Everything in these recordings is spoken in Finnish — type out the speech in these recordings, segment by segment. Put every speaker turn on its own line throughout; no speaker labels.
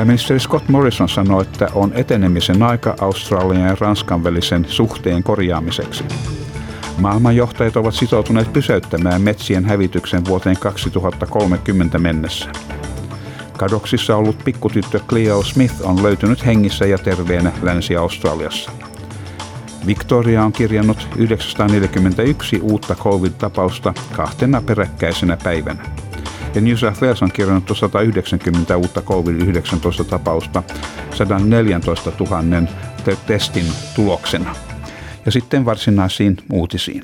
Pääministeri Scott Morrison sanoi, että on etenemisen aika Australian ja Ranskan välisen suhteen korjaamiseksi. Maailmanjohtajat ovat sitoutuneet pysäyttämään metsien hävityksen vuoteen 2030 mennessä. Kadoksissa ollut pikkutyttö Cleo Smith on löytynyt hengissä ja terveenä Länsi-Australiassa. Victoria on kirjannut 941 uutta covid-tapausta kahtena peräkkäisenä päivänä ja New South Wales on kirjannut 190 uutta COVID-19-tapausta 114 000 te- testin tuloksena. Ja sitten varsinaisiin uutisiin.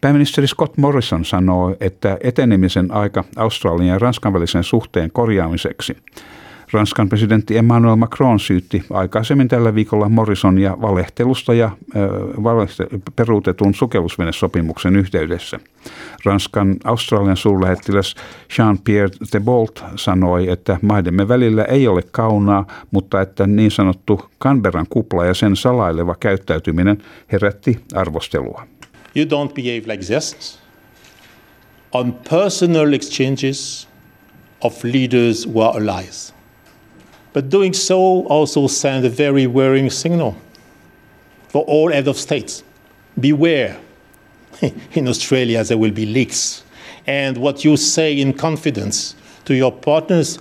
Pääministeri Scott Morrison sanoo, että etenemisen aika Australian ja Ranskan välisen suhteen korjaamiseksi – Ranskan presidentti Emmanuel Macron syytti aikaisemmin tällä viikolla Morrisonia valehtelusta ja äh, peruutetun sukellusvenesopimuksen yhteydessä. Ranskan Australian suurlähettiläs Jean-Pierre Thibault sanoi, että maidemme välillä ei ole kaunaa, mutta että niin sanottu Canberran kupla ja sen salaileva käyttäytyminen herätti arvostelua.
You don't behave like this. On personal exchanges of leaders who are allies. But doing so also sends a very worrying signal for all heads of states. Beware. in Australia, there will be leaks. And what you say in confidence to your partners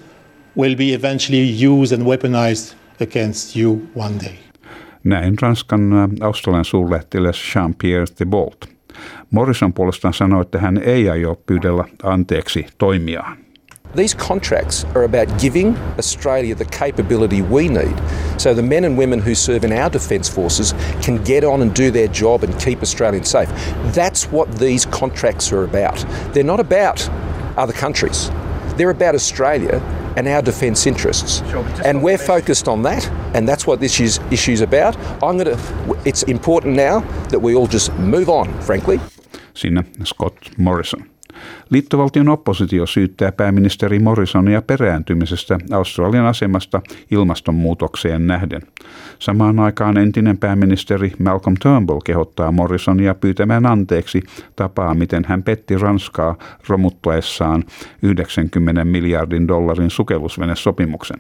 will be eventually used and weaponized against you one day.
Näin Ranskan Australian suurlähettiläs Jean-Pierre Thibault. Morrison puolestaan sanoi, että hän ei aio pyydellä anteeksi toimiaan.
These contracts are about giving Australia the capability we need so the men and women who serve in our defence forces can get on and do their job and keep Australians safe. That's what these contracts are about. They're not about other countries, they're about Australia and our defence interests. Sure, and we're focused on that, and that's what this is, issue's about. I'm gonna, it's important now that we all just move on, frankly.
Siinä Scott Morrison. Liittovaltion oppositio syyttää pääministeri Morrisonia perääntymisestä Australian asemasta ilmastonmuutokseen nähden. Samaan aikaan entinen pääministeri Malcolm Turnbull kehottaa Morrisonia pyytämään anteeksi tapaa, miten hän petti Ranskaa romuttaessaan 90 miljardin dollarin sukellusvenesopimuksen.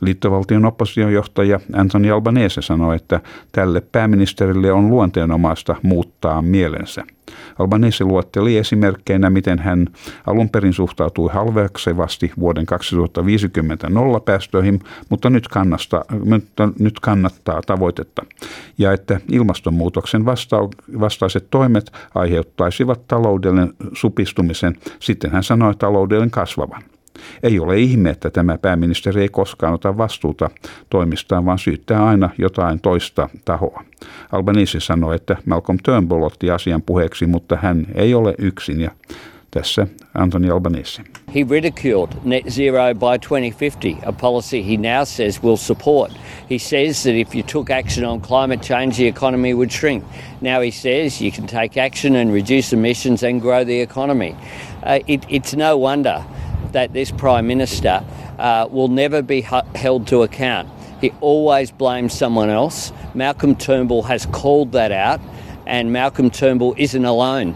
Liittovaltion oppositiojohtaja Anthony Albanese sanoi, että tälle pääministerille on luonteenomaista muuttaa mielensä. Albanese luotteli esimerkkeinä, miten hän alun perin suhtautui halveksevasti vuoden 2050 nollapäästöihin, mutta nyt, kannasta, nyt kannattaa tavoitetta. Ja että ilmastonmuutoksen vastaiset toimet aiheuttaisivat taloudellinen supistumisen, sitten hän sanoi taloudellinen kasvavan. Ei ole ihme, että tämä pääministeri ei koskaan ota vastuuta toimistaan, vaan syyttää aina jotain toista tahoa. Albanese sanoi, että Malcolm Turnbull otti asian puheeksi, mutta hän ei ole yksin ja tässä Anthony Albanese.
He ridiculed net zero by 2050, a policy he now says will support. He says that if you took action on climate change, the economy would shrink. Now he says you can take action and reduce emissions and grow the economy. Uh, it, it's no wonder that this Prime Minister uh, will never be held to account. He always blames someone else. Malcolm Turnbull has called that out, and Malcolm Turnbull isn't alone.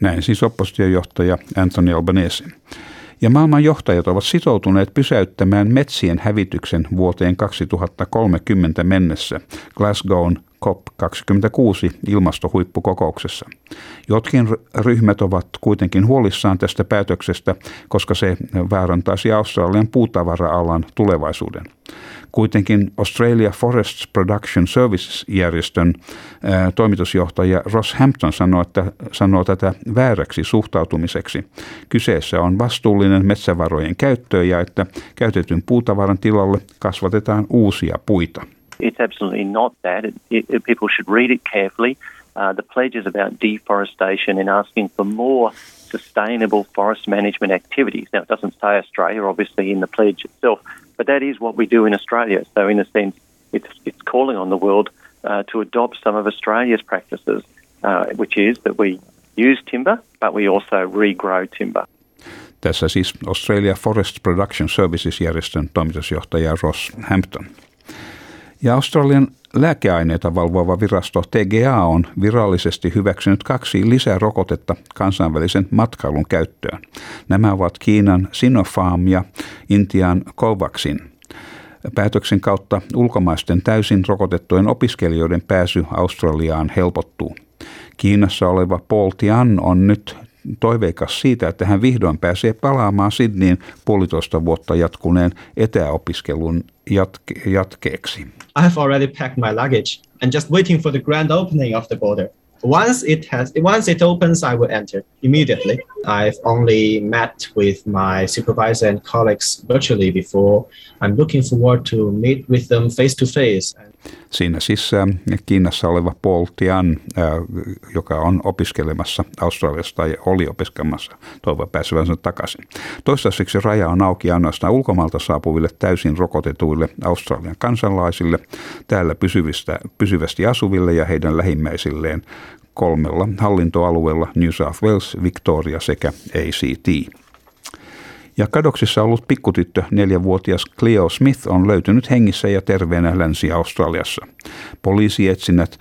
Näin siis oppositiojohtaja Anthony Albanese. Ja maailman johtajat ovat sitoutuneet pysäyttämään metsien hävityksen vuoteen 2030 mennessä Glasgown COP26 ilmastohuippukokouksessa. Jotkin ryhmät ovat kuitenkin huolissaan tästä päätöksestä, koska se vaarantaisi Australian puutavara-alan tulevaisuuden. Kuitenkin Australia Forests Production Services-järjestön toimitusjohtaja Ross Hampton sanoo, että, sanoo tätä vääräksi suhtautumiseksi. Kyseessä on vastuullinen metsävarojen käyttö ja että käytetyn puutavaran tilalle kasvatetaan uusia puita.
It's absolutely not that. It, it, people should read it carefully. Uh, the pledge is about deforestation and asking for more sustainable forest management activities. Now, it doesn't say Australia, obviously, in the pledge itself, but that is what we do in Australia. So, in a sense, it's, it's calling on the world uh, to adopt some of Australia's practices, uh, which is that we use timber, but we also regrow timber.
Tässä siis Australia Forest Production Services-järjestön toimitusjohtaja Ross Hampton. Ja Australian lääkeaineita valvova virasto TGA on virallisesti hyväksynyt kaksi lisärokotetta kansainvälisen matkailun käyttöön. Nämä ovat Kiinan Sinopharm ja Intian Covaxin. Päätöksen kautta ulkomaisten täysin rokotettujen opiskelijoiden pääsy Australiaan helpottuu. Kiinassa oleva Paul Tian on nyt toiveikas siitä, että hän vihdoin pääsee palaamaan Sydneyin puolitoista vuotta jatkuneen etäopiskelun jatke- jatkeeksi.
I have already packed my luggage and just waiting for the grand opening of the border. Once it has, once it opens, I will enter immediately. I've only met with my supervisor and colleagues virtually before. I'm looking forward to meet with them face to face.
Siinä siis Kiinassa oleva Paul Tian, joka on opiskelemassa Australiassa tai oli opiskelemassa, toivon pääsevänsä takaisin. Toistaiseksi raja on auki ainoastaan ulkomailta saapuville täysin rokotetuille Australian kansalaisille, täällä pysyvistä, pysyvästi asuville ja heidän lähimmäisilleen kolmella hallintoalueella New South Wales, Victoria sekä ACT. Ja kadoksissa ollut pikkutyttö, neljävuotias Cleo Smith, on löytynyt hengissä ja terveenä Länsi-Australiassa. Poliisietsinnät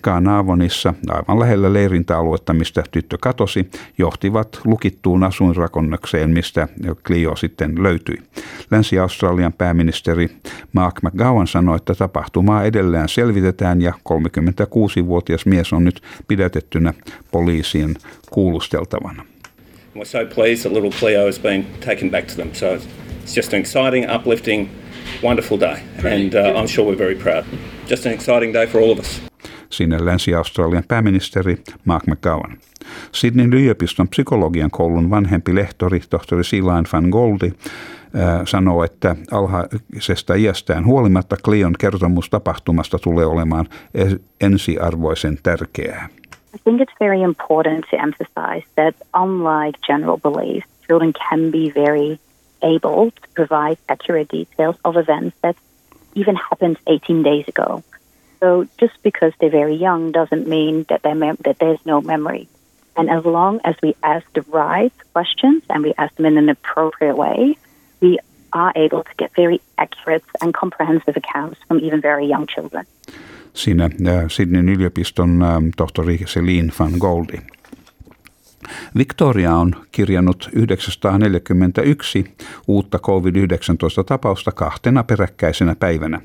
Kaanavonissa, aivan lähellä leirintäaluetta, mistä tyttö katosi, johtivat lukittuun asuinrakonnakseen, mistä Clio sitten löytyi. Länsi-Australian pääministeri Mark McGowan sanoi, että tapahtumaa edelleen selvitetään ja 36-vuotias mies on nyt pidätettynä poliisien kuulusteltavana.
We're so pleased that little Cleo has been taken back to them. So it's just an exciting, uplifting, wonderful day. And uh, I'm sure we're very proud. Just an exciting day for all of us.
Sinne Länsi-Australian pääministeri Mark McGowan. Sydneyn yliopiston psykologian koulun vanhempi lehtori, tohtori Silain van Goldi, sanoo, että alhaisesta iästään huolimatta Cleon kertomus tapahtumasta tulee olemaan ensiarvoisen tärkeää.
I think it's very important to emphasize that unlike general beliefs, children can be very able to provide accurate details of events that even happened 18 days ago. So just because they're very young doesn't mean that, mem- that there's no memory. And as long as we ask the right questions and we ask them in an appropriate way, we are able to get very accurate and comprehensive accounts from even very young children.
Siinä äh, Sydneyn yliopiston äh, tohtori Celine van Goldi. Victoria on kirjannut 941 uutta COVID-19-tapausta kahtena peräkkäisenä päivänä.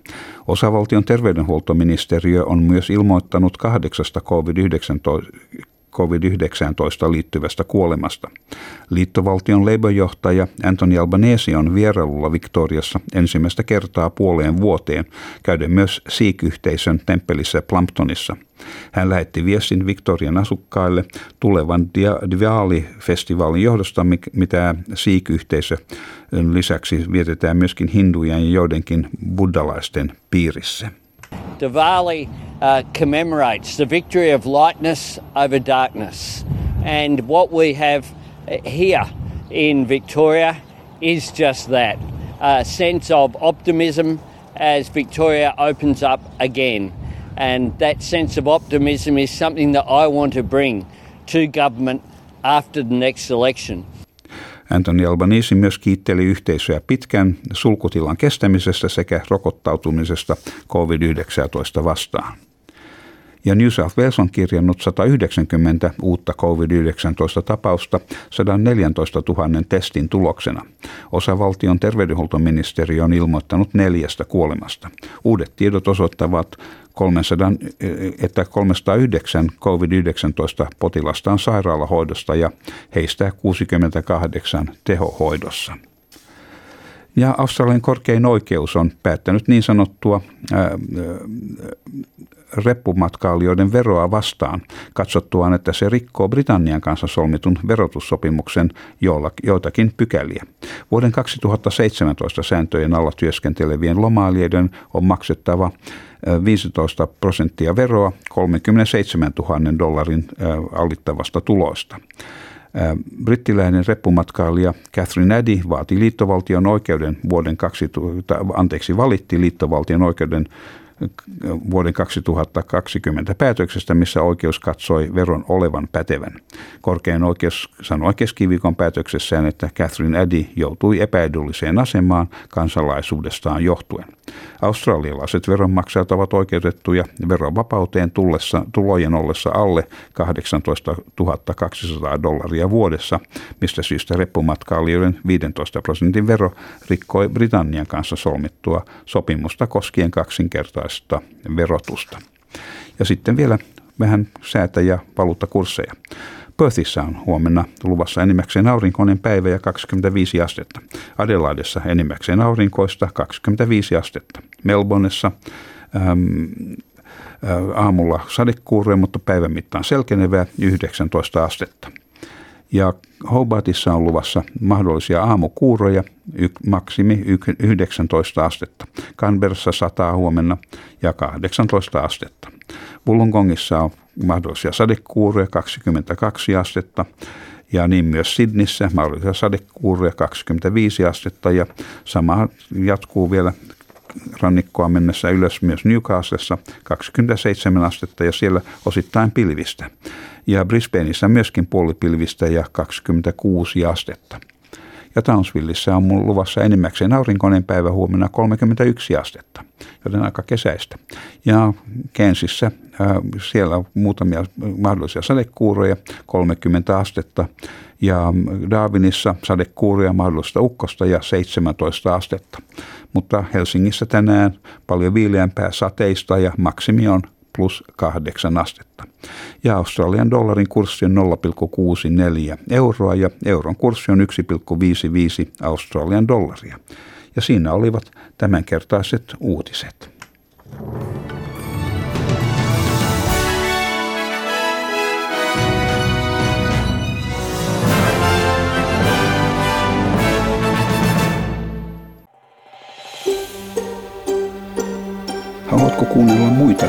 Osavaltion terveydenhuoltoministeriö on myös ilmoittanut kahdeksasta COVID-19 COVID-19 liittyvästä kuolemasta. Liittovaltion Labour-johtaja Anthony Albanese on vierailulla Victoriassa ensimmäistä kertaa puoleen vuoteen, käyden myös Sikh-yhteisön temppelissä Plumptonissa. Hän lähetti viestin Victorian asukkaille tulevan Diwali-festivaalin johdosta, mitä Sikh-yhteisö lisäksi vietetään myöskin hindujen ja joidenkin buddhalaisten piirissä.
Diwali uh, commemorates the victory of lightness over darkness. And what we have uh, here in Victoria is just that a sense of optimism as Victoria opens up again. And that sense of optimism is something that I want to bring to government after the next election.
Anthony Albanese myös kiitteli yhteisöä pitkän sulkutilan kestämisestä sekä rokottautumisesta COVID-19 vastaan. Ja New South Wales on kirjannut 190 uutta COVID-19-tapausta 114 000 testin tuloksena. Osavaltion terveydenhuoltoministeriö on ilmoittanut neljästä kuolemasta. Uudet tiedot osoittavat, 300, että 309 COVID-19 potilasta on sairaalahoidosta ja heistä 68 tehohoidossa. Ja Australian korkein oikeus on päättänyt niin sanottua ää, reppumatkailijoiden veroa vastaan, katsottuaan, että se rikkoo Britannian kanssa solmitun verotussopimuksen joitakin pykäliä. Vuoden 2017 sääntöjen alla työskentelevien lomailijoiden on maksettava 15 prosenttia veroa 37 000 dollarin alittavasta tuloista. Brittiläinen reppumatkailija Catherine Addy vaati liittovaltion oikeuden vuoden 2000, anteeksi, valitti liittovaltion oikeuden vuoden 2020 päätöksestä, missä oikeus katsoi veron olevan pätevän. Korkein oikeus sanoi keskiviikon päätöksessään, että Catherine Addy joutui epäedulliseen asemaan kansalaisuudestaan johtuen. Australialaiset veronmaksajat ovat oikeutettuja verovapauteen tullessa, tulojen ollessa alle 18 200 dollaria vuodessa, mistä syystä reppumatkailijoiden 15 prosentin vero rikkoi Britannian kanssa solmittua sopimusta koskien kaksinkertaista verotusta. Ja sitten vielä vähän säätä- ja valuuttakursseja. Perthissä on huomenna luvassa enimmäkseen aurinkoinen päivä ja 25 astetta. Adelaidessa enimmäkseen aurinkoista 25 astetta. Melbourneessa äm, aamulla sadekuuroja, mutta päivän mittaan selkenevää 19 astetta. Ja Hobartissa on luvassa mahdollisia aamukuuroja, y- maksimi 19 astetta. Canberrassa sataa huomenna ja 18 astetta. Wollongongissa on mahdollisia sadekuuroja 22 astetta ja niin myös Sydnissä mahdollisia sadekuuroja 25 astetta ja sama jatkuu vielä rannikkoa mennessä ylös myös Newcastlessa 27 astetta ja siellä osittain pilvistä. Ja Brisbaneissa myöskin puolipilvistä ja 26 astetta. Ja Townsvilleissa on mun luvassa enimmäkseen aurinkoinen päivä huomenna 31 astetta, joten aika kesäistä. Ja Kensissä siellä on muutamia mahdollisia sadekuuroja, 30 astetta. Ja Darwinissa sadekuuroja mahdollista ukkosta ja 17 astetta. Mutta Helsingissä tänään paljon viileämpää sateista ja maksimi on plus 8 astetta. Ja Australian dollarin kurssi on 0,64 euroa ja euron kurssi on 1,55 Australian dollaria. Ja siinä olivat tämänkertaiset uutiset. Haluatko